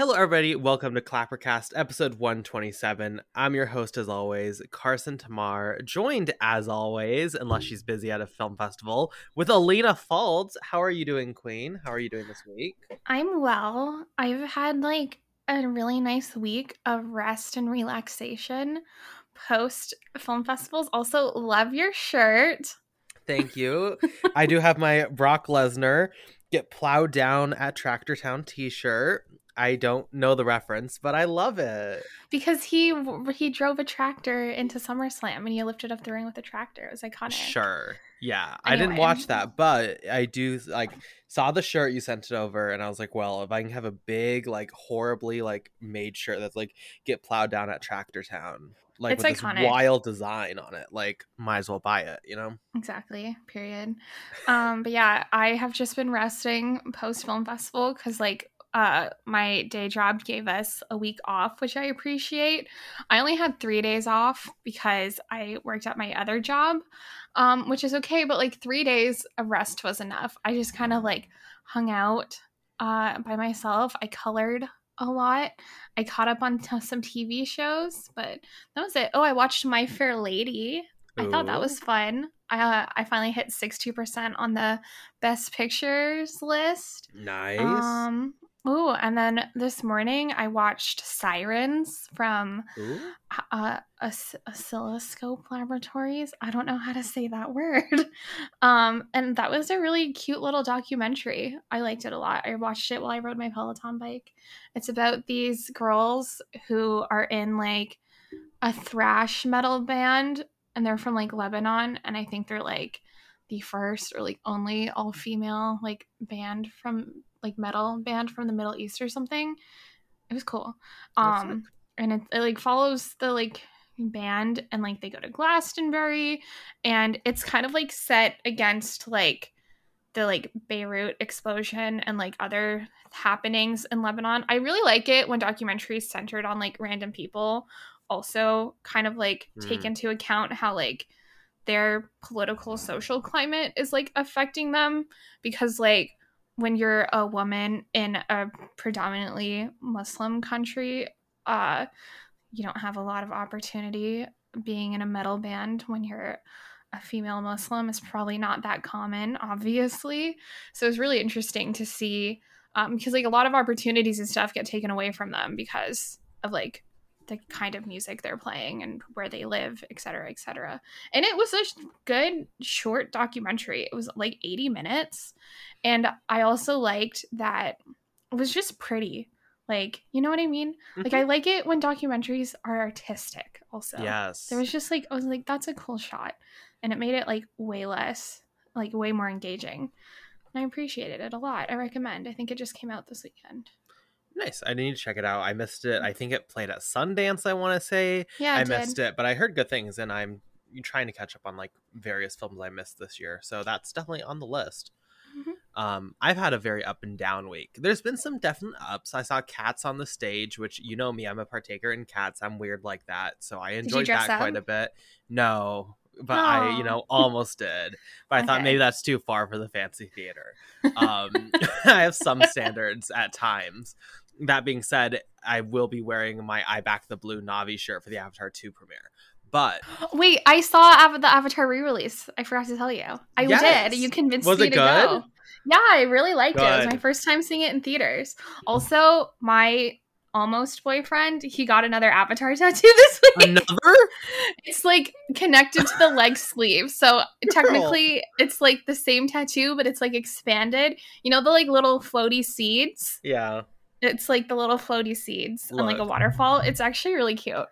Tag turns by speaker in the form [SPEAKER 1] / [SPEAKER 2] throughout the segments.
[SPEAKER 1] Hello, everybody. Welcome to Clappercast, episode 127. I'm your host, as always, Carson Tamar, joined, as always, unless she's busy at a film festival, with Alina Faulds. How are you doing, Queen? How are you doing this week?
[SPEAKER 2] I'm well. I've had like a really nice week of rest and relaxation post film festivals. Also, love your shirt.
[SPEAKER 1] Thank you. I do have my Brock Lesnar get plowed down at Tractor Town t shirt. I don't know the reference, but I love it
[SPEAKER 2] because he he drove a tractor into SummerSlam and he lifted up the ring with a tractor. It was iconic.
[SPEAKER 1] Sure, yeah, anyway. I didn't watch that, but I do like saw the shirt you sent it over, and I was like, well, if I can have a big like horribly like made shirt that's like get plowed down at Tractor Town, like it's with iconic. this wild design on it, like might as well buy it, you know?
[SPEAKER 2] Exactly. Period. um, but yeah, I have just been resting post film festival because like uh, my day job gave us a week off, which I appreciate. I only had three days off because I worked at my other job, um, which is okay, but like three days of rest was enough. I just kind of like hung out uh, by myself. I colored a lot. I caught up on t- some TV shows, but that was it. Oh, I watched My Fair Lady. I thought that was fun. I uh, I finally hit sixty percent on the best pictures list.
[SPEAKER 1] Nice.
[SPEAKER 2] Um, Oh, and then this morning I watched Sirens from uh, Oscilloscope Laboratories. I don't know how to say that word. Um, and that was a really cute little documentary. I liked it a lot. I watched it while I rode my Peloton bike. It's about these girls who are in like a thrash metal band and they're from like Lebanon. And I think they're like the first or like only all female like band from like metal band from the Middle East or something. It was cool. Um and it, it like follows the like band and like they go to Glastonbury and it's kind of like set against like the like Beirut explosion and like other happenings in Lebanon. I really like it when documentaries centered on like random people also kind of like mm. take into account how like their political social climate is like affecting them because like when you're a woman in a predominantly Muslim country, uh, you don't have a lot of opportunity being in a metal band when you're a female Muslim is probably not that common, obviously. So it's really interesting to see um, because like a lot of opportunities and stuff get taken away from them because of like the kind of music they're playing and where they live, et cetera, et cetera. And it was a good short documentary. It was like 80 minutes. And I also liked that it was just pretty. Like, you know what I mean? Mm-hmm. Like, I like it when documentaries are artistic, also.
[SPEAKER 1] Yes.
[SPEAKER 2] There was just like, I was like, that's a cool shot. And it made it like way less, like way more engaging. And I appreciated it a lot. I recommend. I think it just came out this weekend.
[SPEAKER 1] Nice. I need to check it out. I missed it. I think it played at Sundance, I want to say.
[SPEAKER 2] Yeah,
[SPEAKER 1] I
[SPEAKER 2] did.
[SPEAKER 1] missed it, but I heard good things and I'm trying to catch up on like various films I missed this year. So that's definitely on the list. Mm-hmm. Um, I've had a very up and down week. There's been some definite ups. I saw Cats on the stage, which you know me, I'm a partaker in Cats. I'm weird like that, so I enjoyed that up? quite a bit. No, but Aww. I, you know, almost did. But I okay. thought maybe that's too far for the fancy theater. Um, I have some standards at times. That being said, I will be wearing my I Back the Blue Navi shirt for the Avatar 2 premiere. But
[SPEAKER 2] wait, I saw the Avatar re-release. I forgot to tell you. I yes. did. You convinced was me to good? go. Yeah, I really liked good. it. It was my first time seeing it in theaters. Also, my almost boyfriend, he got another Avatar tattoo this week.
[SPEAKER 1] Another?
[SPEAKER 2] It's like connected to the leg sleeve. So Girl. technically it's like the same tattoo, but it's like expanded. You know the like little floaty seeds?
[SPEAKER 1] Yeah.
[SPEAKER 2] It's like the little floaty seeds Look. on like a waterfall. It's actually really cute.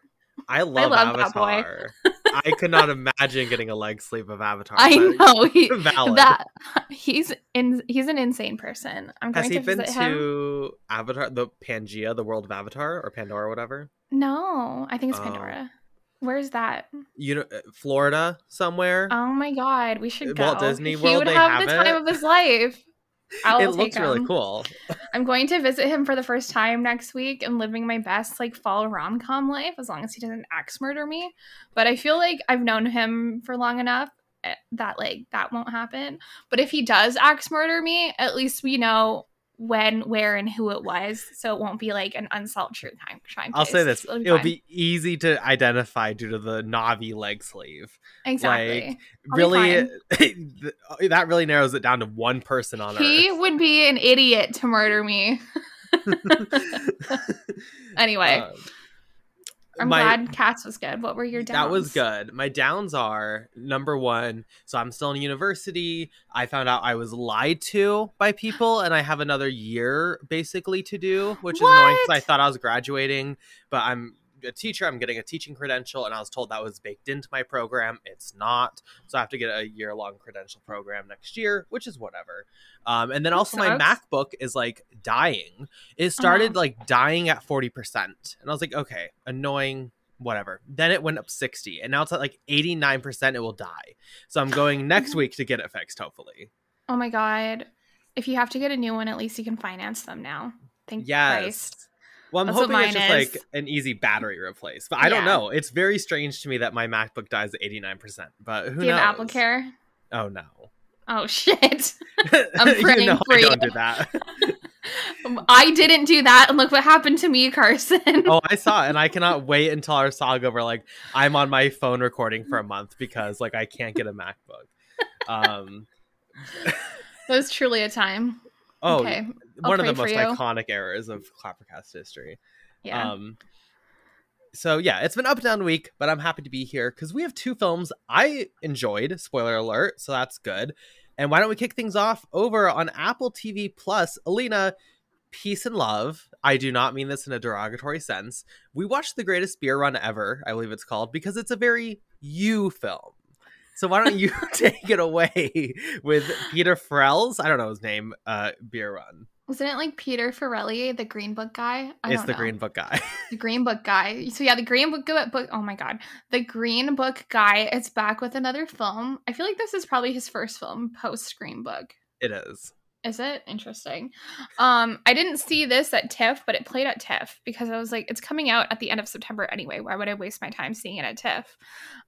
[SPEAKER 1] I love, I love Avatar. I could not imagine getting a leg sleeve of Avatar.
[SPEAKER 2] I know he, that he's in. He's an insane person. I'm
[SPEAKER 1] Has
[SPEAKER 2] going
[SPEAKER 1] he
[SPEAKER 2] to
[SPEAKER 1] been to him. Avatar, the Pangea, the world of Avatar, or Pandora, whatever?
[SPEAKER 2] No, I think it's Pandora. Oh. Where's that?
[SPEAKER 1] You know, uh, Florida somewhere.
[SPEAKER 2] Oh my god, we should go.
[SPEAKER 1] Walt Disney World. He
[SPEAKER 2] would have, have the time of his life.
[SPEAKER 1] I'll it looks him. really cool.
[SPEAKER 2] I'm going to visit him for the first time next week and living my best like fall rom com life as long as he doesn't axe murder me. But I feel like I've known him for long enough eh, that like that won't happen. But if he does axe murder me, at least we know when, where, and who it was, so it won't be like an unsolved true crime. crime
[SPEAKER 1] I'll say this:
[SPEAKER 2] It'll be
[SPEAKER 1] it'll be easy to identify due to the Navi leg sleeve.
[SPEAKER 2] exactly.
[SPEAKER 1] Like, really, that really narrows it down to one person on
[SPEAKER 2] he
[SPEAKER 1] Earth.
[SPEAKER 2] He would be an idiot to murder me. Anyway,
[SPEAKER 1] Um,
[SPEAKER 2] I'm
[SPEAKER 1] my-
[SPEAKER 2] glad Cats was good. What were your downs?
[SPEAKER 1] That was good. My downs are number one. So I'm still in university. I found out I was lied to by people, and I have another year basically to do, which is annoying because I thought I was graduating, but I'm a teacher. I'm getting a teaching credential, and I was told that was baked into my program. It's not. So I have to get a year long credential program next year, which is whatever. Um, and then also my. MacBook is like dying. It started like dying at 40%. And I was like, okay, annoying whatever. Then it went up 60 and now it's at like 89% it will die. So I'm going next week to get it fixed hopefully.
[SPEAKER 2] Oh my god! If you have to get a new one, at least you can finance them now. Thank
[SPEAKER 1] Yes.
[SPEAKER 2] Christ.
[SPEAKER 1] Well, I'm
[SPEAKER 2] That's
[SPEAKER 1] hoping it's just
[SPEAKER 2] is.
[SPEAKER 1] like an easy battery replace, but I don't know. It's very strange to me that my MacBook dies at 89%, but who knows?
[SPEAKER 2] Do you
[SPEAKER 1] knows?
[SPEAKER 2] have Apple Care?
[SPEAKER 1] Oh no.
[SPEAKER 2] Oh shit!
[SPEAKER 1] I'm
[SPEAKER 2] praying
[SPEAKER 1] you know
[SPEAKER 2] for
[SPEAKER 1] I
[SPEAKER 2] you.
[SPEAKER 1] don't do that.
[SPEAKER 2] I didn't do that, and look what happened to me, Carson.
[SPEAKER 1] oh, I saw it, and I cannot wait until our saga where like I'm on my phone recording for a month because like I can't get a MacBook. Um,
[SPEAKER 2] That was truly a time.
[SPEAKER 1] oh,
[SPEAKER 2] okay. I'll
[SPEAKER 1] one of the most
[SPEAKER 2] you.
[SPEAKER 1] iconic errors of Clappercast history.
[SPEAKER 2] Yeah.
[SPEAKER 1] Um, so yeah, it's been up and down week, but I'm happy to be here because we have two films I enjoyed. Spoiler alert, so that's good. And why don't we kick things off over on Apple TV Plus? Alina, peace and love. I do not mean this in a derogatory sense. We watched the greatest beer run ever, I believe it's called, because it's a very you film. So why don't you take it away with Peter Farrell's, I don't know his name, uh, beer run.
[SPEAKER 2] Wasn't it like Peter Farrelly, the Green Book guy? I
[SPEAKER 1] it's the
[SPEAKER 2] know.
[SPEAKER 1] Green Book guy.
[SPEAKER 2] The Green Book guy. So yeah, the Green Book book. Oh my god, the Green Book guy is back with another film. I feel like this is probably his first film post Green Book.
[SPEAKER 1] it is.
[SPEAKER 2] Is it interesting? Um, I didn't see this at TIFF, but it played at TIFF because I was like, it's coming out at the end of September anyway. Why would I waste my time seeing it at TIFF?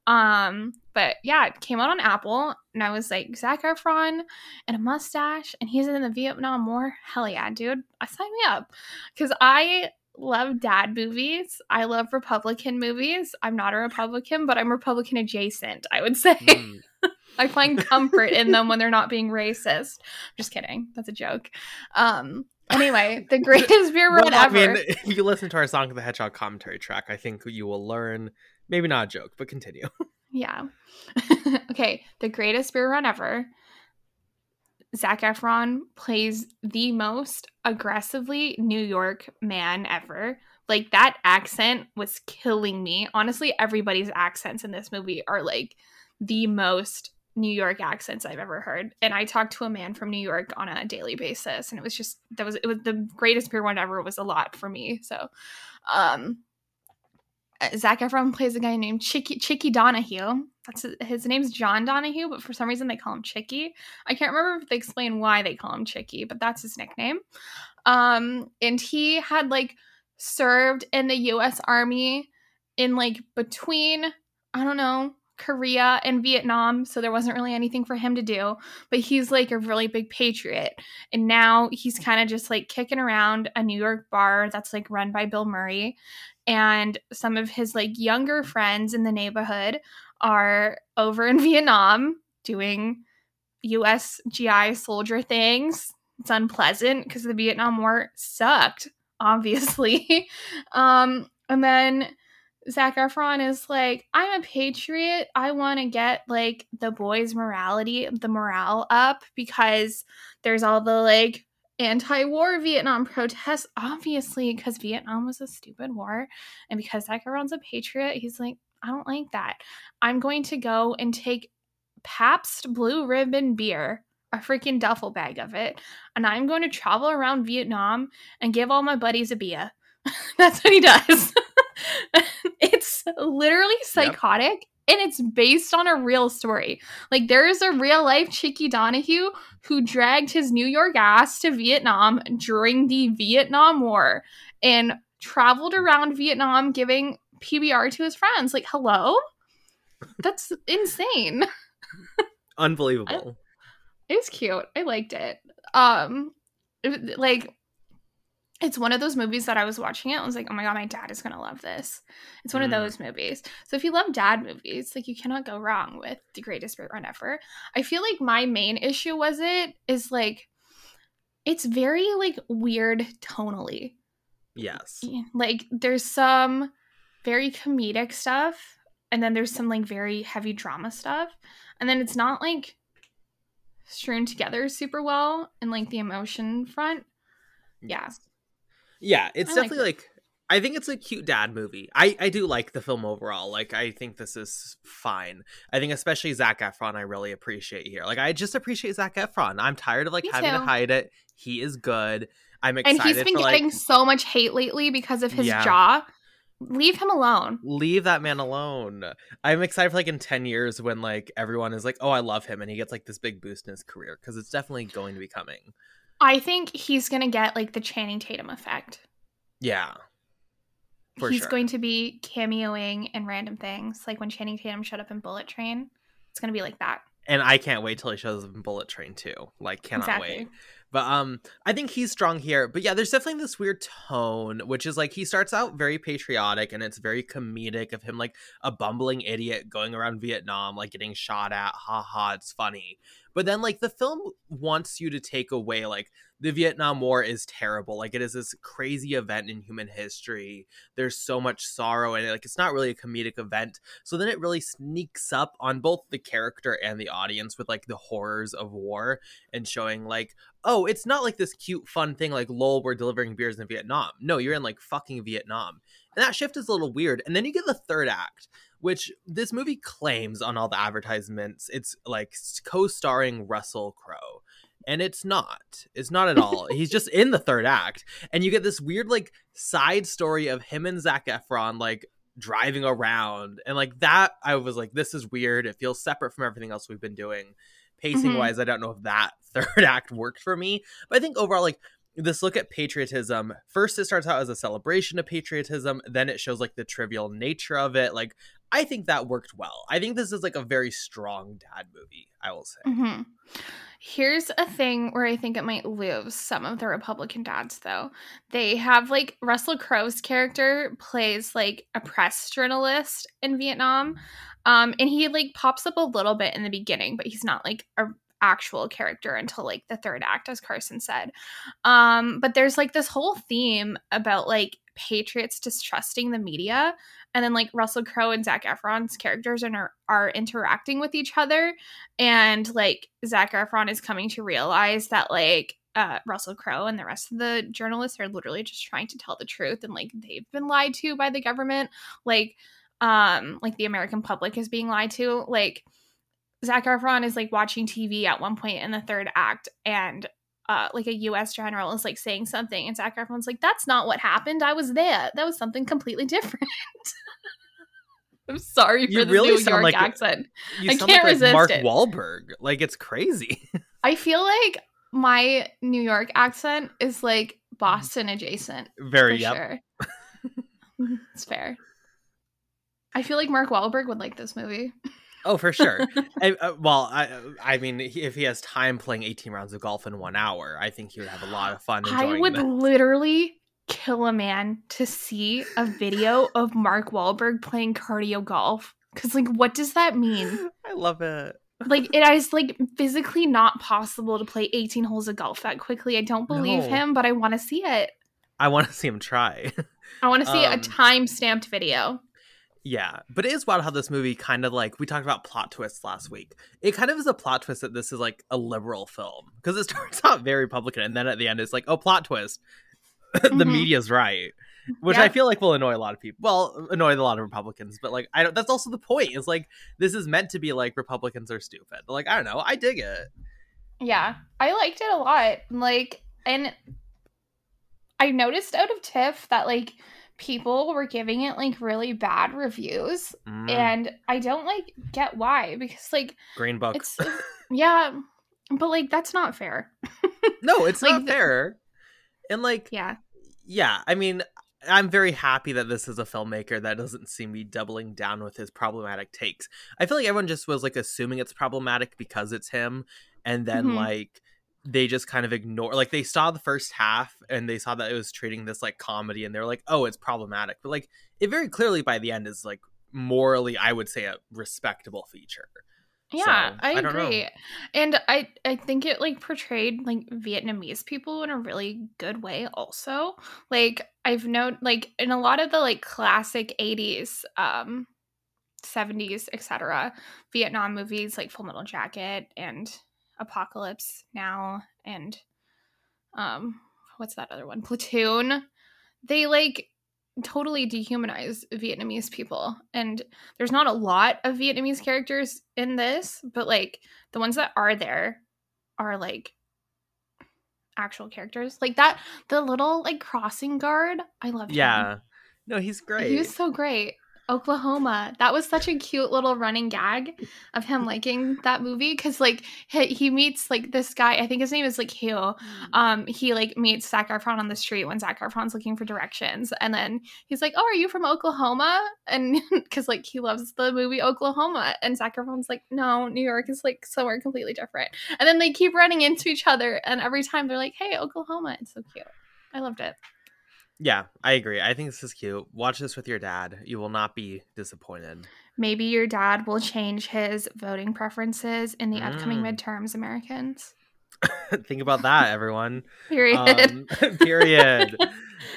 [SPEAKER 2] Um, but yeah, it came out on Apple, and I was like, Zac Efron and a mustache, and he's in the Vietnam War. Hell yeah, dude! I sign me up because I love dad movies. I love Republican movies. I'm not a Republican, but I'm Republican adjacent. I would say.
[SPEAKER 1] Mm.
[SPEAKER 2] I find comfort in them when they're not being racist. Just kidding. That's a joke. Um. Anyway, the greatest beer run
[SPEAKER 1] Well, I
[SPEAKER 2] ever.
[SPEAKER 1] mean, if you listen to our Sonic the Hedgehog commentary track, I think you will learn. Maybe not a joke, but continue.
[SPEAKER 2] yeah. okay. The greatest beer run ever. Zac Efron plays the most aggressively New York man ever. Like that accent was killing me. Honestly, everybody's accents in this movie are like the most New York accents I've ever heard. And I talked to a man from New York on a daily basis and it was just that was it was the greatest beer one ever was a lot for me. So um uh, Zac Efron plays a guy named Chicky Chicky Donahue. That's his, his name's John Donahue, but for some reason they call him Chicky. I can't remember if they explain why they call him Chicky, but that's his nickname. Um, and he had like served in the U.S. Army in like between I don't know Korea and Vietnam, so there wasn't really anything for him to do. But he's like a really big patriot, and now he's kind of just like kicking around a New York bar that's like run by Bill Murray, and some of his like younger friends in the neighborhood are over in Vietnam doing US GI soldier things. It's unpleasant because the Vietnam War sucked, obviously. um, and then Zac Efron is like, I'm a patriot. I want to get like the boys' morality, the morale up because there's all the like anti-war Vietnam protests, obviously, because Vietnam was a stupid war. And because Zac Efron's a patriot, he's like, I don't like that. I'm going to go and take Pabst Blue Ribbon beer, a freaking duffel bag of it, and I'm going to travel around Vietnam and give all my buddies a beer. That's what he does. it's literally psychotic and it's based on a real story. Like there is a real life Chicky Donahue who dragged his New York ass to Vietnam during the Vietnam War and traveled around Vietnam giving PBR to his friends. Like, hello? That's insane.
[SPEAKER 1] Unbelievable.
[SPEAKER 2] It was cute. I liked it. Um like it's one of those movies that I was watching it. I was like, oh my god, my dad is gonna love this. It's one mm. of those movies. So if you love dad movies, like you cannot go wrong with the greatest great run ever. I feel like my main issue was it is like it's very like weird tonally.
[SPEAKER 1] Yes.
[SPEAKER 2] Like there's some very comedic stuff, and then there's some like very heavy drama stuff, and then it's not like strewn together super well in like the emotion front. Yeah.
[SPEAKER 1] Yeah, it's I definitely like, like I think it's a cute dad movie. I I do like the film overall. Like I think this is fine. I think especially Zac Efron I really appreciate here. Like I just appreciate Zac Efron. I'm tired of like Me having too. to hide it. He is good. I'm excited.
[SPEAKER 2] And he's been
[SPEAKER 1] for,
[SPEAKER 2] getting
[SPEAKER 1] like,
[SPEAKER 2] so much hate lately because of his yeah. jaw. Leave him alone.
[SPEAKER 1] Leave that man alone. I'm excited for like in 10 years when like everyone is like, "Oh, I love him," and he gets like this big boost in his career because it's definitely going to be coming.
[SPEAKER 2] I think he's going to get like the Channing Tatum effect.
[SPEAKER 1] Yeah.
[SPEAKER 2] he's sure. going to be cameoing in random things, like when Channing Tatum showed up in Bullet Train. It's going to be like that.
[SPEAKER 1] And I can't wait till he shows up in Bullet Train too. Like, cannot exactly. wait. But um, I think he's strong here. But yeah, there's definitely this weird tone, which is like he starts out very patriotic and it's very comedic of him like a bumbling idiot going around Vietnam, like getting shot at. Ha ha, it's funny. But then like the film wants you to take away like the Vietnam War is terrible. Like it is this crazy event in human history. There's so much sorrow and like it's not really a comedic event. So then it really sneaks up on both the character and the audience with like the horrors of war and showing like, oh, it's not like this cute fun thing like lol we're delivering beers in Vietnam. No, you're in like fucking Vietnam. And that shift is a little weird. And then you get the third act which this movie claims on all the advertisements it's like co-starring Russell Crowe and it's not. It's not at all. He's just in the third act and you get this weird like side story of him and Zac Efron like driving around and like that I was like this is weird. It feels separate from everything else we've been doing. Pacing mm-hmm. wise I don't know if that third act worked for me but I think overall like this look at patriotism first it starts out as a celebration of patriotism then it shows like the trivial nature of it like i think that worked well. I think this is like a very strong dad movie i will say.
[SPEAKER 2] Mm-hmm. here's a thing where i think it might lose some of the republican dads though. They have like russell crowe's character plays like a press journalist in vietnam um and he like pops up a little bit in the beginning but he's not like a actual character until like the third act as carson said. Um but there's like this whole theme about like patriots distrusting the media. And then like russell crowe and zac efron's characters are, are interacting with each other. And like zac efron is coming to realize that like uh, Russell Crowe and the rest of the journalists are literally just trying to tell the truth and like they've been lied to by the government. Like um like the American public is being lied to. Like Zac Efron is like watching TV at one point in the third act, and uh, like a U.S. general is like saying something, and Zac Efron's like, "That's not what happened. I was there. That was something completely different." I'm sorry for you the really New York like accent. I can't like resist
[SPEAKER 1] Mark
[SPEAKER 2] it.
[SPEAKER 1] Wahlberg. Like it's crazy.
[SPEAKER 2] I feel like my New York accent is like Boston adjacent.
[SPEAKER 1] Very yep. sure.
[SPEAKER 2] it's fair. I feel like Mark Wahlberg would like this movie.
[SPEAKER 1] Oh, for sure. and, uh, well, I, I mean, if he has time playing 18 rounds of golf in one hour, I think he would have a lot of fun. I
[SPEAKER 2] would
[SPEAKER 1] that.
[SPEAKER 2] literally kill a man to see a video of Mark Wahlberg playing cardio golf. Because, like, what does that mean?
[SPEAKER 1] I love it.
[SPEAKER 2] like, it is like physically not possible to play 18 holes of golf that quickly. I don't believe no. him, but I want to see it.
[SPEAKER 1] I want to see him try.
[SPEAKER 2] I want to see um, a time stamped video.
[SPEAKER 1] Yeah, but it is wild how this movie kind of like we talked about plot twists last week. It kind of is a plot twist that this is like a liberal film because it starts out very Republican and then at the end it's like, oh, plot twist, the mm-hmm. media's right, which I feel like will annoy a lot of people. Well, annoy a lot of Republicans, but like I don't. That's also the point. Is like this is meant to be like Republicans are stupid. Like I don't know. I dig it.
[SPEAKER 2] Yeah, I liked it a lot. Like, and I noticed out of TIFF that like people were giving it like really bad reviews. Mm. and i don't like get why because like
[SPEAKER 1] green book.
[SPEAKER 2] it's yeah but like that's not fair.
[SPEAKER 1] No it's like, not fair. And like
[SPEAKER 2] yeah.
[SPEAKER 1] yeah i mean i'm very happy that this is a filmmaker that doesn't seem to be doubling down with his problematic takes. I feel like everyone just was like assuming it's problematic because it's him and then mm-hmm. like they just kind of ignore like they saw the first half and they saw that it was treating this like comedy and they're like oh it's problematic. But like it very clearly by the end is like morally i would say a respectable feature.
[SPEAKER 2] Yeah so, i, I agree. And i i think it like portrayed like vietnamese people in a really good way also. Like i've known like in a lot of the like classic 80s um 70s etc vietnam movies like full metal jacket and apocalypse now and um what's that other one platoon they like totally dehumanize Vietnamese people. And there's not a lot of Vietnamese characters in this, but like the ones that are there are like actual characters. Like that the little like crossing guard, I love
[SPEAKER 1] yeah.
[SPEAKER 2] him. Yeah.
[SPEAKER 1] No, he's great.
[SPEAKER 2] He was so great. Oklahoma. That was such a cute little running gag of him liking that movie because like he, he, meets like this guy. I think his name is like Hugh. Mm. Um, he like meets Zac Efron on the street when Zac Efron's looking for directions, and then he's like, "Oh, are you from Oklahoma?" And because like he loves the movie Oklahoma, and Zac Efron's like, "No, New York is like somewhere completely different." And then they keep running into each other, and every time they're like, "Hey, Oklahoma!" It's so cute. I loved it.
[SPEAKER 1] Yeah, I agree. I think this is cute. Watch this with your dad. You will not be disappointed.
[SPEAKER 2] Maybe your dad will change his voting preferences in the mm. upcoming midterms, Americans.
[SPEAKER 1] think about that, everyone.
[SPEAKER 2] period.
[SPEAKER 1] Um, period.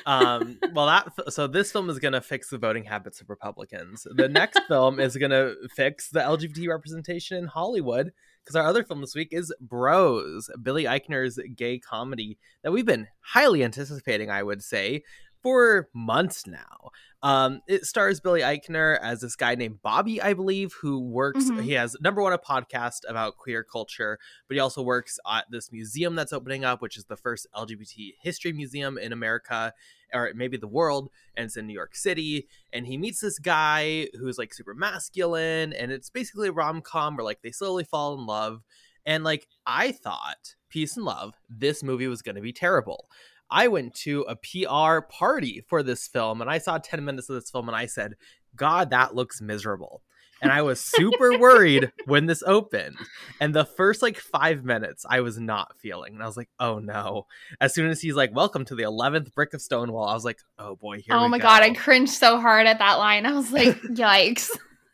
[SPEAKER 1] um, well, that so this film is gonna fix the voting habits of Republicans. The next film is gonna fix the LGBT representation in Hollywood because our other film this week is Bros, Billy Eichner's gay comedy that we've been highly anticipating, I would say, for months now. Um, it stars Billy Eichner as this guy named Bobby, I believe, who works. Mm-hmm. He has number one a podcast about queer culture, but he also works at this museum that's opening up, which is the first LGBT history museum in America or maybe the world, and it's in New York City. And he meets this guy who's like super masculine, and it's basically a rom com where like they slowly fall in love. And like I thought, peace and love, this movie was going to be terrible. I went to a PR party for this film and I saw 10 minutes of this film and I said, God, that looks miserable and I was super worried when this opened. And the first like five minutes, I was not feeling, and I was like, "Oh no!" As soon as he's like, "Welcome to the eleventh brick of Stonewall," I was like, "Oh boy, here."
[SPEAKER 2] Oh my
[SPEAKER 1] go.
[SPEAKER 2] god, I cringed so hard at that line. I was like, "Yikes!"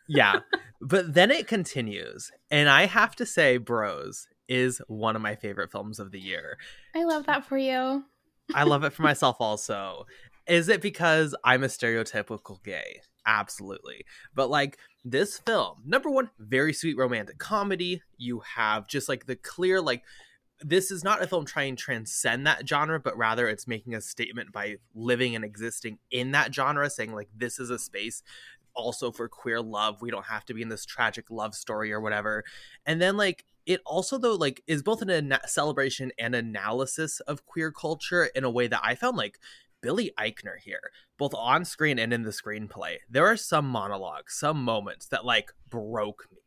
[SPEAKER 1] yeah, but then it continues, and I have to say, Bros is one of my favorite films of the year.
[SPEAKER 2] I love that for you.
[SPEAKER 1] I love it for myself also. Is it because I'm a stereotypical gay? Absolutely. But like this film, number one, very sweet romantic comedy. You have just like the clear, like, this is not a film trying to transcend that genre, but rather it's making a statement by living and existing in that genre, saying, like, this is a space also for queer love. We don't have to be in this tragic love story or whatever. And then, like, it also though like is both an ana- celebration and analysis of queer culture in a way that I found like Billy Eichner here, both on screen and in the screenplay. There are some monologues, some moments that like broke me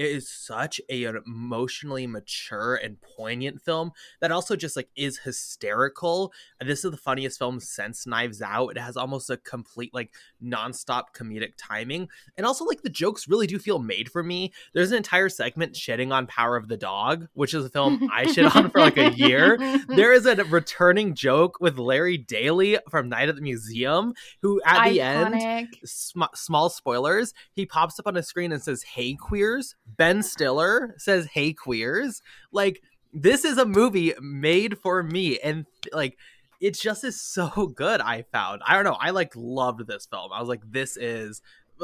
[SPEAKER 1] it is such a, an emotionally mature and poignant film that also just like is hysterical. This is the funniest film since Knives Out. It has almost a complete like nonstop comedic timing, and also like the jokes really do feel made for me. There's an entire segment shedding on Power of the Dog, which is a film I shit on for like a year. There is a returning joke with Larry Daley from Night at the Museum, who at Iconic. the end, sm- small spoilers, he pops up on a screen and says, "Hey queers." Ben Stiller says, "Hey queers." Like this is a movie made for me, and like it just is so good. I found. I don't know. I like loved this film. I was like, this is.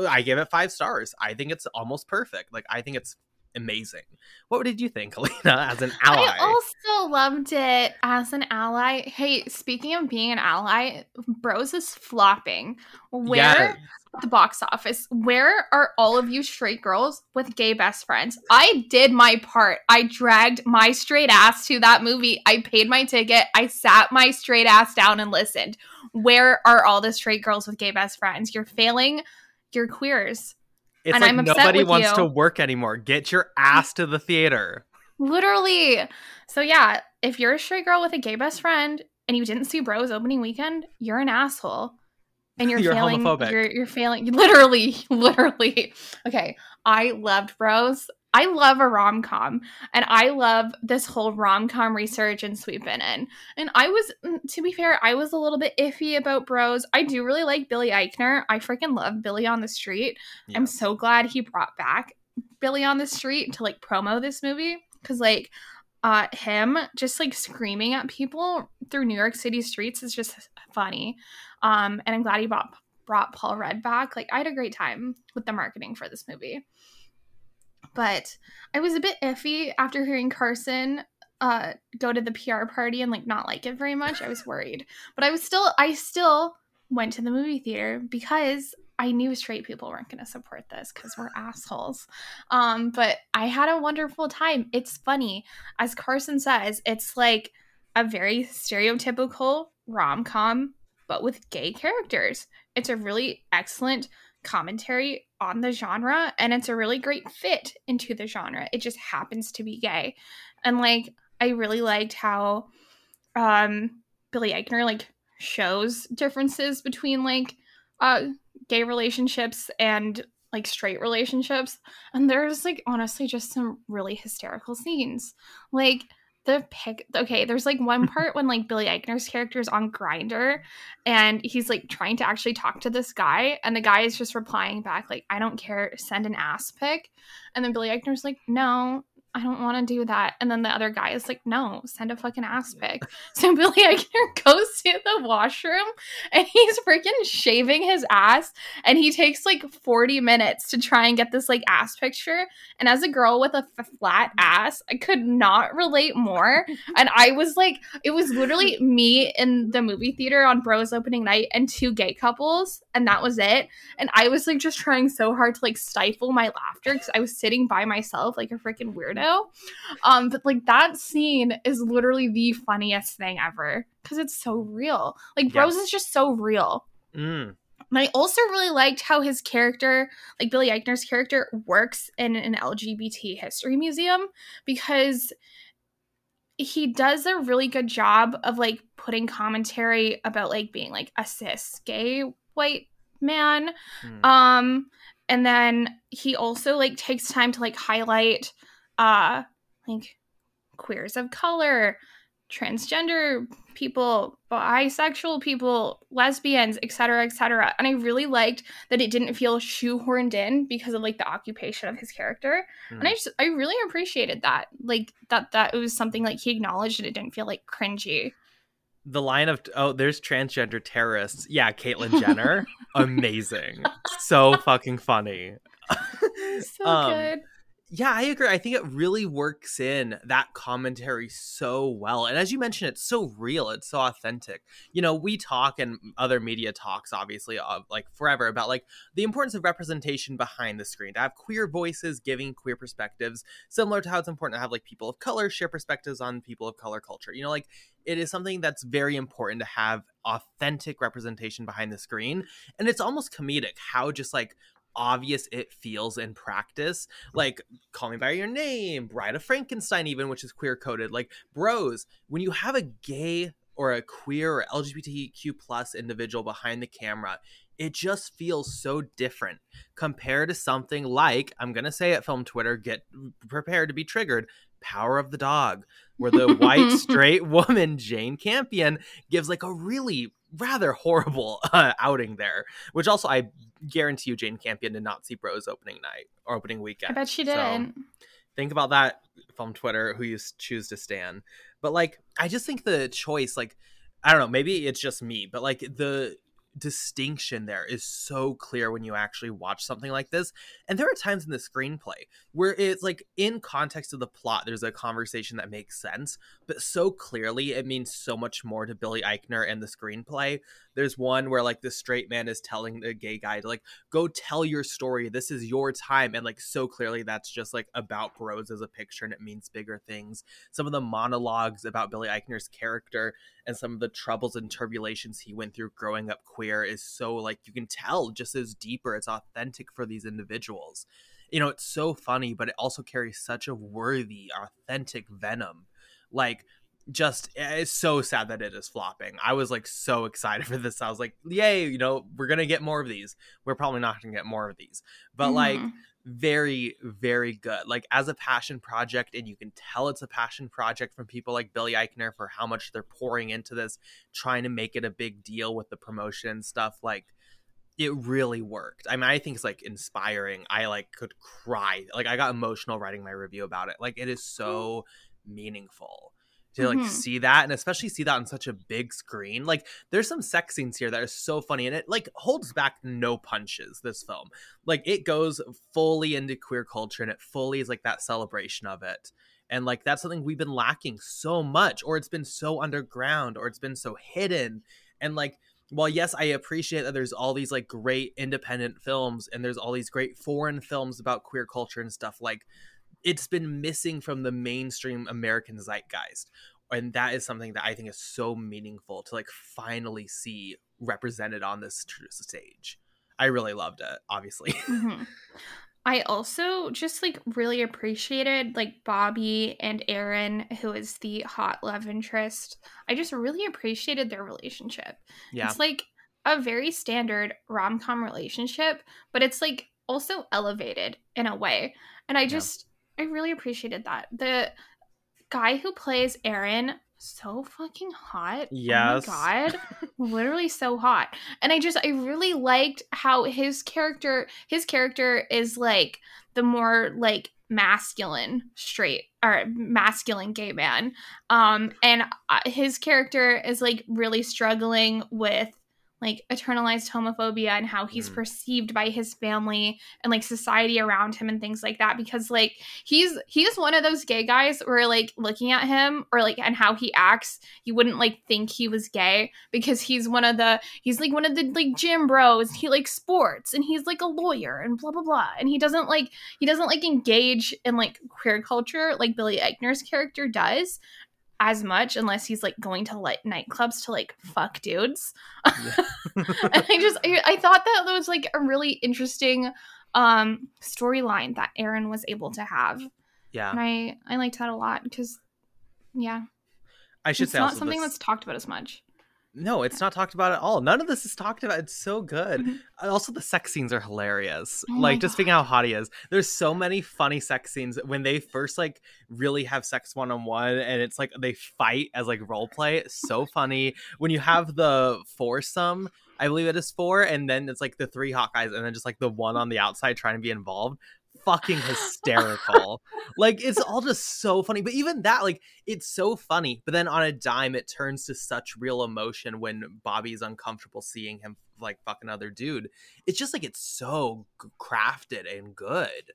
[SPEAKER 1] I give it five stars. I think it's almost perfect. Like I think it's amazing. What did you think, Alina, as an ally?
[SPEAKER 2] I also loved it as an ally. Hey, speaking of being an ally, Bros is flopping. Where yes. The box office? Where are all of you straight girls with gay best friends? I did my part. I dragged my straight ass to that movie. I paid my ticket. I sat my straight ass down and listened. Where are all the straight girls with gay best friends? You're failing your queers.
[SPEAKER 1] It's and like I'm nobody wants you. to work anymore. Get your ass to the theater.
[SPEAKER 2] Literally. So yeah, if you're a straight girl with a gay best friend and you didn't see Bros opening weekend, you're an asshole. And you're, you're failing. Homophobic. You're, you're failing. Literally, literally. Okay. I loved Bros. I love a rom com and I love this whole rom com resurgence we've been in. And I was, mm, to be fair, I was a little bit iffy about Bros. I do really like Billy Eichner. I freaking love Billy on the Street. Yeah. I'm so glad he brought back Billy on the Street to like promo this movie because, like, uh, him just like screaming at people through New York City streets is just funny. Um, and I'm glad he brought brought Paul Rudd back. Like I had a great time with the marketing for this movie but I was a bit iffy after hearing Carson uh go to the PR party and like not like it very much. I was worried. But I was still I still went to the movie theater because I knew straight people weren't going to support this cuz we're assholes. Um but I had a wonderful time. It's funny. As Carson says, it's like a very stereotypical rom-com but with gay characters. It's a really excellent commentary on the genre and it's a really great fit into the genre. It just happens to be gay. And like I really liked how um Billy Eichner like shows differences between like uh gay relationships and like straight relationships and there's like honestly just some really hysterical scenes. Like the pick okay there's like one part when like billy eichner's character is on Grindr and he's like trying to actually talk to this guy and the guy is just replying back like i don't care send an ass pic and then billy eichner's like no I don't want to do that. And then the other guy is like, no, send a fucking ass pic. So Billy Eichner goes to the washroom and he's freaking shaving his ass. And he takes like 40 minutes to try and get this like ass picture. And as a girl with a f- flat ass, I could not relate more. And I was like, it was literally me in the movie theater on Bros opening night and two gay couples. And that was it. And I was like just trying so hard to like stifle my laughter because I was sitting by myself like a freaking weirdo. Um, but like that scene is literally the funniest thing ever because it's so real. Like Bros yes. is just so real. Mm. And I also really liked how his character, like Billy Eichner's character, works in an LGBT history museum because he does a really good job of like putting commentary about like being like a cis gay white man. Mm. Um and then he also like takes time to like highlight uh like queers of color, transgender people, bisexual people, lesbians, etc., etc. And I really liked that it didn't feel shoehorned in because of like the occupation of his character. Mm. And I just I really appreciated that. Like that that it was something like he acknowledged and it didn't feel like cringy.
[SPEAKER 1] The line of oh, there's transgender terrorists. Yeah, Caitlyn Jenner, amazing, so fucking funny.
[SPEAKER 2] so um, good
[SPEAKER 1] yeah, I agree. I think it really works in that commentary so well. And as you mentioned, it's so real, it's so authentic. You know, we talk and other media talks, obviously, of like forever about like the importance of representation behind the screen, to have queer voices giving queer perspectives, similar to how it's important to have like people of color share perspectives on people of color culture. You know, like it is something that's very important to have authentic representation behind the screen. And it's almost comedic how just like obvious it feels in practice. Mm. Like Call Me by Your Name, Bride of Frankenstein, even which is queer coded. Like bros, when you have a gay or a queer or LGBTQ plus individual behind the camera, it just feels so different compared to something like I'm gonna say it, film Twitter, get prepared to be triggered. Power of the Dog, where the white straight woman Jane Campion gives like a really rather horrible uh, outing there, which also I guarantee you Jane Campion did not see Bros opening night or opening weekend.
[SPEAKER 2] I bet she didn't. So
[SPEAKER 1] think about that from Twitter, who you choose to stand. But like, I just think the choice, like, I don't know, maybe it's just me, but like the distinction there is so clear when you actually watch something like this. And there are times in the screenplay where it's like in context of the plot, there's a conversation that makes sense, but so clearly it means so much more to Billy Eichner and the screenplay. There's one where like the straight man is telling the gay guy to like go tell your story. This is your time. And like so clearly that's just like about bros as a picture and it means bigger things. Some of the monologues about Billy Eichner's character and some of the troubles and turbulations he went through growing up queer is so like you can tell just as deeper it's authentic for these individuals. You know it's so funny but it also carries such a worthy authentic venom. Like just eh, it's so sad that it is flopping. I was like so excited for this. I was like, yay, you know, we're gonna get more of these. We're probably not gonna get more of these. But mm-hmm. like very very good like as a passion project and you can tell it's a passion project from people like billy eichner for how much they're pouring into this trying to make it a big deal with the promotion and stuff like it really worked i mean i think it's like inspiring i like could cry like i got emotional writing my review about it like it is so meaningful to like
[SPEAKER 2] Mhm.
[SPEAKER 1] see that and especially see that on such a big screen. Like there's some sex scenes here that are so funny and it like holds back no punches this film. Like it goes fully into queer culture and it fully is like that celebration of it. And like that's something we've been lacking so much or it's been so underground or it's been so hidden. And like well yes i appreciate that there's all these like great independent films and there's all these great foreign films about queer culture and stuff like it's been missing from the mainstream american zeitgeist and that is something that i think is so meaningful to like finally see represented on this stage i really loved it obviously
[SPEAKER 2] Mhm. I also just like really appreciated like Bobby and Aaron, who is the hot love interest. I just really appreciated their relationship.
[SPEAKER 1] yeah
[SPEAKER 2] It's like a very standard rom com relationship, but it's like also elevated in a way. And I just, I really appreciated that. The guy who plays Aaron, so fucking hot.
[SPEAKER 1] Yes.
[SPEAKER 2] Oh my God. Literally so hot. And I just, I really liked how his character, his character is like the more like masculine straight or masculine gay man um and uh, his character is like really struggling with like eternalized homophobia and how he's
[SPEAKER 1] Mm.
[SPEAKER 2] perceived by his family and like society around him and things like that because like he's he's one of those gay guys where like looking at him or like and how he acts you wouldn't like think he was gay because he's one of the he's like one of the like gym bros he likes sports and he's like a lawyer and blah blah blah and he doesn't like he doesn't like engage in like queer culture like Billy Eichner's character does as much unless he's like going to like nightclubs to like fuck dudes. and I just I, I thought that was like a really interesting um storyline that Aaron was able to have.
[SPEAKER 1] yeah
[SPEAKER 2] And I I liked that a lot because yeah,
[SPEAKER 1] i should
[SPEAKER 2] it's
[SPEAKER 1] say
[SPEAKER 2] not something
[SPEAKER 1] this-
[SPEAKER 2] that's talked about as much.
[SPEAKER 1] No it's not talked about at all. None of this is talked about. It's so good.
[SPEAKER 2] Mhm.
[SPEAKER 1] Uh, also the sex scenes are hilarious.
[SPEAKER 2] Oh
[SPEAKER 1] like just thinking how hot he is. There's so many funny sex scenes when they first like really have sex one-on-one and it's like they fight as like role play it's so funny. When you have the foursome i believe it is four and then it's like the three hawkeyes and then just like the one on the outside trying to be involved fucking hysterical. Like it's all just so funny but even that like it's so funny but then on a dime it turns to such real emotion when bobby's uncomfortable seeing him like fuck another dude. It's just like it's so crafted and good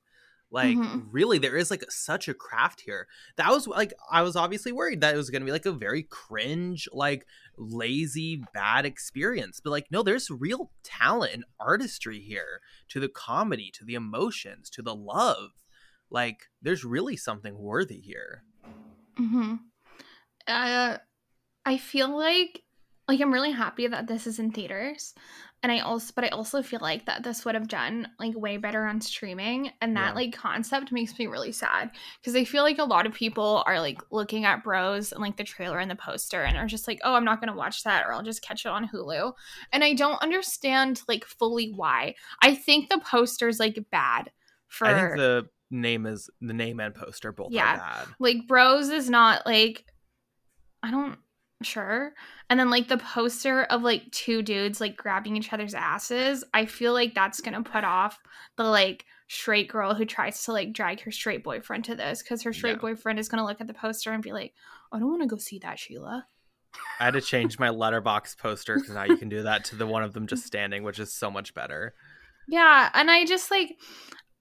[SPEAKER 1] like
[SPEAKER 2] Mhm.
[SPEAKER 1] really there is like such a craft here that was like i was obviously worried that it was going to be like a very cringe like lazy bad experience but like no there's real talent and artistry here to the comedy to the emotions to the love like there's really something worthy here
[SPEAKER 2] Mm-hmm. Uh, I feel like like I'm really happy that this is in theaters, and I also but I also feel like that this would have done like way better on streaming, and that
[SPEAKER 1] Yeah.
[SPEAKER 2] like concept makes me really sad because I feel like a lot of people are like looking at Bros and like the trailer and the poster and are just like, oh, I'm not gonna watch that, or I'll just catch it on Hulu, and I don't understand like fully why. I think the poster's like bad for
[SPEAKER 1] i think the name is the name and poster both
[SPEAKER 2] Yeah.
[SPEAKER 1] are bad
[SPEAKER 2] like bros is not like i don't sure. And then like the poster of like two dudes like grabbing each other's asses i feel like that's gonna put off the like straight girl who tries to like drag her straight boyfriend to this because her straight
[SPEAKER 1] Yeah.
[SPEAKER 2] boyfriend is gonna look at the poster and be like i don't want to go see that sheila.
[SPEAKER 1] I had to change my Letterboxd poster because now you can do that to the one of them just standing which is so much better.
[SPEAKER 2] Yeah and i just like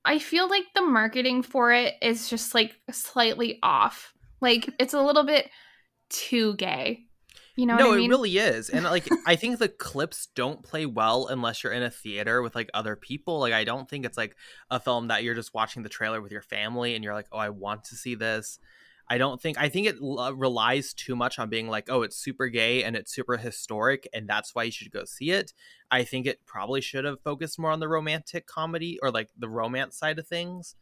[SPEAKER 2] i feel like the marketing for it is just like slightly off. Like it's a little bit too gay you know
[SPEAKER 1] no,
[SPEAKER 2] what i mean
[SPEAKER 1] it really is. And like I think the clips don't play well unless you're in a theater with like other people. Like I don't think it's like a film that you're just watching the trailer with your family and you're like, "Oh, I want to see this." I don't think I think it l- relies too much on being like, "Oh, it's super gay and it's super historic and that's why you should go see it." I think it probably should have focused more on the romantic comedy or like the romance side of things.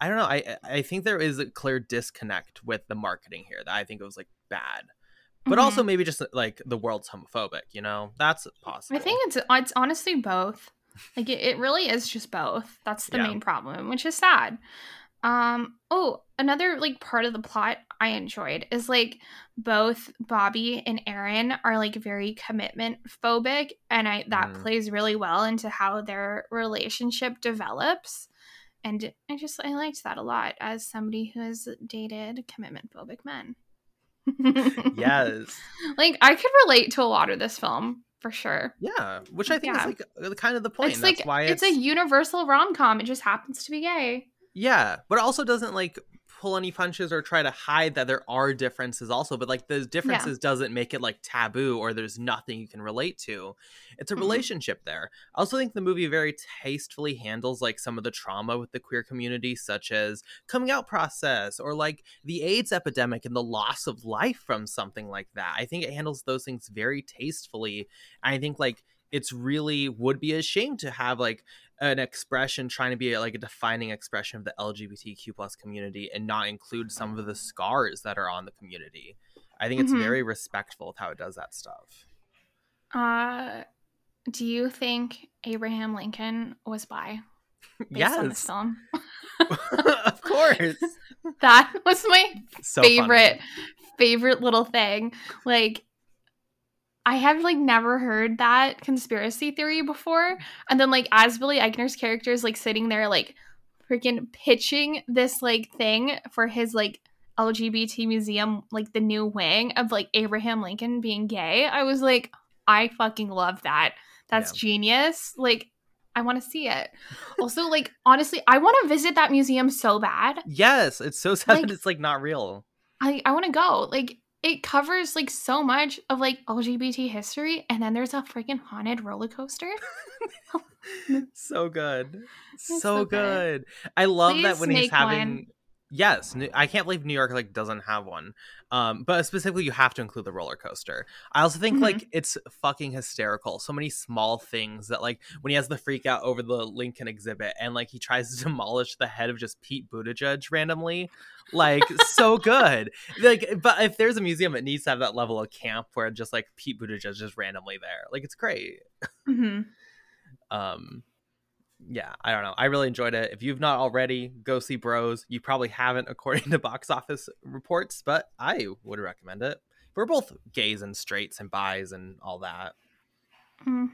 [SPEAKER 1] I don't know. I I think there is a clear disconnect with the marketing here that I think it was like bad but
[SPEAKER 2] Mhm.
[SPEAKER 1] also maybe just like the world's homophobic you know that's possible
[SPEAKER 2] I think it's it's honestly both. Like it, it really is just both. That's the
[SPEAKER 1] Yeah.
[SPEAKER 2] main problem, which is sad. Um oh, another like part of the plot I enjoyed is like both Bobby and Aaron are like very commitment phobic and I that
[SPEAKER 1] Mm.
[SPEAKER 2] plays really well into how their relationship develops. And I just I liked that a lot as somebody who has dated commitment phobic men.
[SPEAKER 1] yes.
[SPEAKER 2] Like I could relate to a lot of this film for sure.
[SPEAKER 1] Yeah, which I think
[SPEAKER 2] Yeah.
[SPEAKER 1] is like uh, kind of the point.
[SPEAKER 2] it's
[SPEAKER 1] That's
[SPEAKER 2] like
[SPEAKER 1] why
[SPEAKER 2] it's,
[SPEAKER 1] it's,
[SPEAKER 2] a universal rom com. It just happens to be gay.
[SPEAKER 1] yeah, but it also doesn't like pull any punches or try to hide that there are differences also but like those differences doesn't make it like taboo or there's nothing you can relate to. It's a
[SPEAKER 2] Mhm.
[SPEAKER 1] relationship there. I also think the movie very tastefully handles like some of the trauma with the queer community such as coming out process or like the aids epidemic and the loss of life from something like that. I think it handles those things very tastefully. I think like it's really would be a shame to have like an expression trying to be like a defining expression of the lgbtq plus community and not include some of the scars that are on the community i think it's
[SPEAKER 2] Mhm.
[SPEAKER 1] very respectful of how it does that stuff
[SPEAKER 2] Uh, do you think Abraham Lincoln was bi based on this
[SPEAKER 1] yes of course
[SPEAKER 2] That was my
[SPEAKER 1] so funny.
[SPEAKER 2] favorite favorite little thing. Like I have like never heard that conspiracy theory before. And then like as Billy Eichner's character is like sitting there like freaking pitching this like thing for his like LGBT museum, like the new wing of like Abraham Lincoln being gay. I was like, I fucking love that. That's
[SPEAKER 1] Yeah.
[SPEAKER 2] genius. Like I want to see it. Also, like honestly, I want to visit that museum so bad.
[SPEAKER 1] yes it's so sad
[SPEAKER 2] Like-
[SPEAKER 1] that it's like not real
[SPEAKER 2] I I want to go. Like it covers like so much of like LGBT history, and then there's a freaking haunted roller coaster.
[SPEAKER 1] so good so,
[SPEAKER 2] so
[SPEAKER 1] good.
[SPEAKER 2] good.
[SPEAKER 1] i love that when he's having
[SPEAKER 2] one.
[SPEAKER 1] Yes i can't believe new york like doesn't have one. Um but specifically you have to include the roller coaster. I also think
[SPEAKER 2] Mhm.
[SPEAKER 1] like it's fucking hysterical. So many small things that like when he has the freak out over the lincoln exhibit and like he tries to demolish the head of just pete buttigieg randomly like so good. Like but if there's a museum it needs to have that level of camp where just like pete buttigieg is just randomly there. Like it's great.
[SPEAKER 2] Hmm
[SPEAKER 1] um yeah i don't know. I really enjoyed it. If you've not already go see bros. You probably haven't according to box office reports but i would recommend it. We're both gays and straights and bis and all that.
[SPEAKER 2] Hmm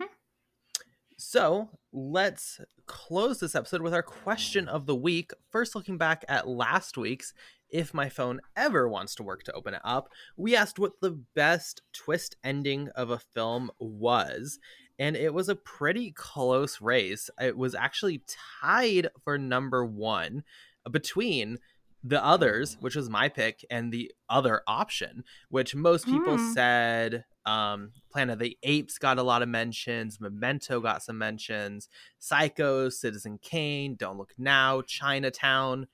[SPEAKER 1] so let's close this episode with our question of the week. First looking back at last week's if my phone ever wants to work to open it up we asked what the best twist ending of a film was and it was a pretty close race. It was actually tied for number one between the others, which was my pick, and the other option, which most people
[SPEAKER 2] Hmm.
[SPEAKER 1] said um, Planet of the Apes got a lot of mentions, Memento got some mentions, Psycho, Citizen Kane, Don't Look Now, Chinatown.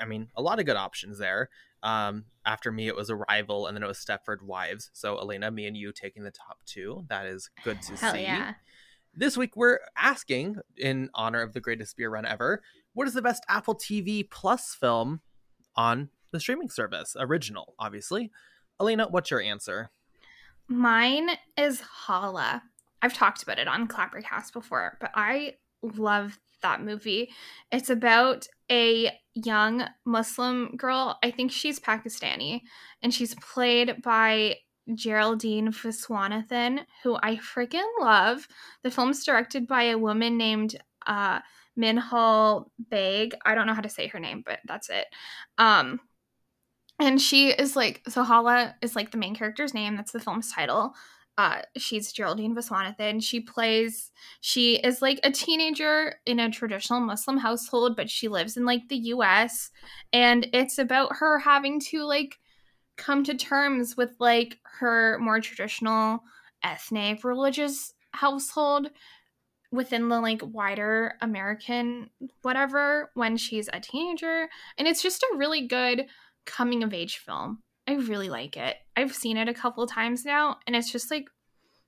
[SPEAKER 1] I mean, a lot of good options there. Um, after me, it was Arrival, and then it was Stepford Wives. So, Elena, me and you taking the top two. That is good to
[SPEAKER 2] Hell
[SPEAKER 1] see.
[SPEAKER 2] yeah.
[SPEAKER 1] This week, we're asking, in honor of the greatest beer run ever, what is the best Apple TV Plus film on the streaming service? Original, obviously. Elena, what's your answer?
[SPEAKER 2] Mine is Hala. I've talked about it on Clappercast before, but I love that movie. It's about a young Muslim girl. I think she's Pakistani, and she's played by Geraldine Viswanathan, who I freaking love. The film's directed by a woman named uh, Minhal Baig. I don't know how to say her name, but that's it. Um, and she is like so Hala is like the main character's name. That's the film's title. Uh, she's Geraldine Viswanathan. She plays. She is like a teenager in a traditional Muslim household, but she lives in like the U.S. And it's about her having to like come to terms with like her more traditional ethnic religious household within the like wider American whatever when she's a teenager. And it's just a really good coming of age film. I really like it. I've seen it a couple times now, and it's just like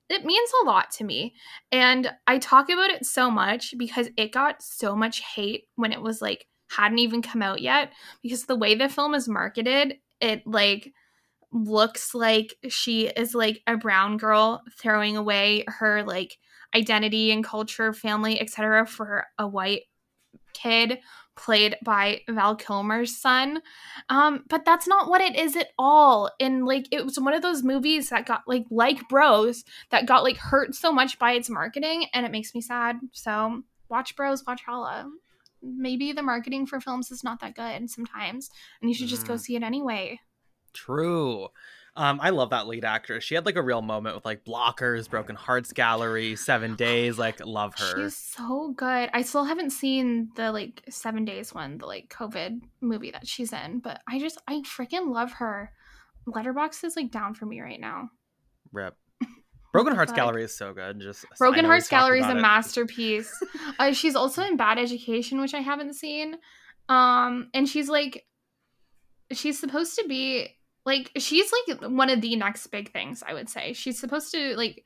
[SPEAKER 2] it means a lot to me. And I talk about it so much because it got so much hate when it was like hadn't even come out yet because the way the film is marketed, it like looks like she is like a brown girl throwing away her like identity and culture, family, etc. for a white kid played by Val Kilmer's son. Um, but that's not what it is at all. And like it was one of those movies that got like like Bros that got like hurt so much by its marketing and it makes me sad. So watch Bros, watch Hala. Maybe the marketing for films is not that good sometimes, and you should just mm. go see it anyway.
[SPEAKER 1] True. Um, I love that lead actress. She had like a real moment with like Blockers, Broken Hearts Gallery, Seven Days. Like, love her.
[SPEAKER 2] She's so good. I still haven't seen the like Seven Days one, the like COVID movie that she's in, but I just I freaking love her. Letterboxd is like down for me right now.
[SPEAKER 1] Rip. Broken Hearts Gallery is so good. Just
[SPEAKER 2] Broken Hearts Gallery is a it. masterpiece. uh, she's also in Bad Education, which I haven't seen. Um, and she's like, she's supposed to be like she's like one of the next big things i would say. She's supposed to like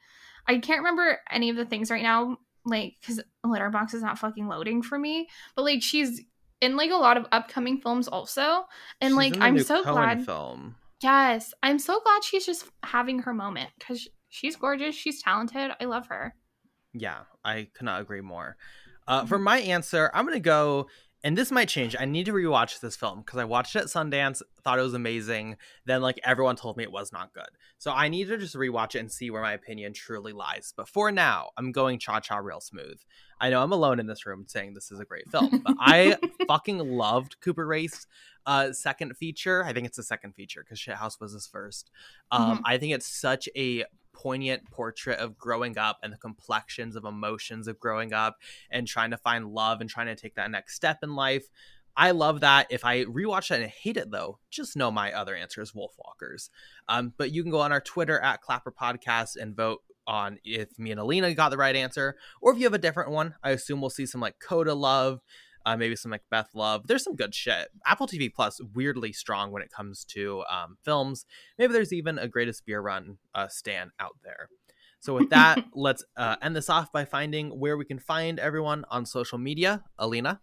[SPEAKER 2] i can't remember any of the things right now like because letterboxd is not fucking loading for me but like she's in like a lot of upcoming films also and she's like i'm so Coen glad film. Yes i'm so glad she's just having her moment because she's gorgeous she's talented i love her.
[SPEAKER 1] Yeah i cannot agree more. Uh, for mm-hmm. my answer i'm gonna go and this might change. I need to rewatch this film because I watched it at Sundance, thought it was amazing. Then, like, everyone told me it was not good. So I need to just rewatch it and see where my opinion truly lies. But for now, I'm going cha cha real smooth. I know I'm alone in this room saying this is a great film, but I fucking loved Cooper Raiff's uh, second feature. I think it's the second feature because Shithouse was his first. Um, mm-hmm. I think it's such a poignant portrait of growing up and the complexions of emotions of growing up and trying to find love and trying to take that next step in life. I love that. If I rewatch that and hate it though, just know my other answer is Wolfwalkers. Um, but you can go on our Twitter at Clapper Podcast and vote on if me and Alina got the right answer, or if you have a different one. I assume we'll see some like Coda love, uh, maybe some Macbeth love. There's some good shit. Apple TV Plus weirdly strong when it comes to um, films. Maybe there's even a greatest beer run uh, stand out there. So with that, let's uh, end this off by finding where we can find everyone on social media. Alina.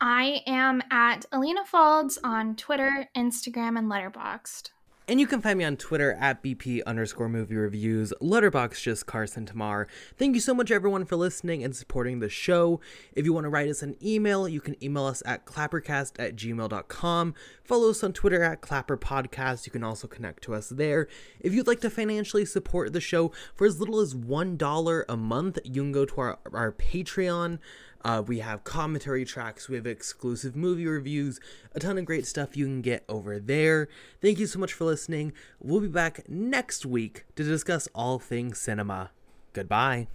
[SPEAKER 2] I am at Alina Folds on Twitter, Instagram, and Letterboxd.
[SPEAKER 1] And you can find me on Twitter at BP underscore movie reviews, letterboxd just Carson Tamar. Thank you so much everyone for listening and supporting the show. If you want to write us an email, you can email us at clappercast at gmail.com. Follow us on Twitter at Clapper Podcast. You can also connect to us there. If you'd like to financially support the show for as little as $1 a month, you can go to our, our Patreon. Uh, we have commentary tracks, we have exclusive movie reviews, a ton of great stuff you can get over there. Thank you so much for listening. We'll be back next week to discuss all things cinema. Goodbye.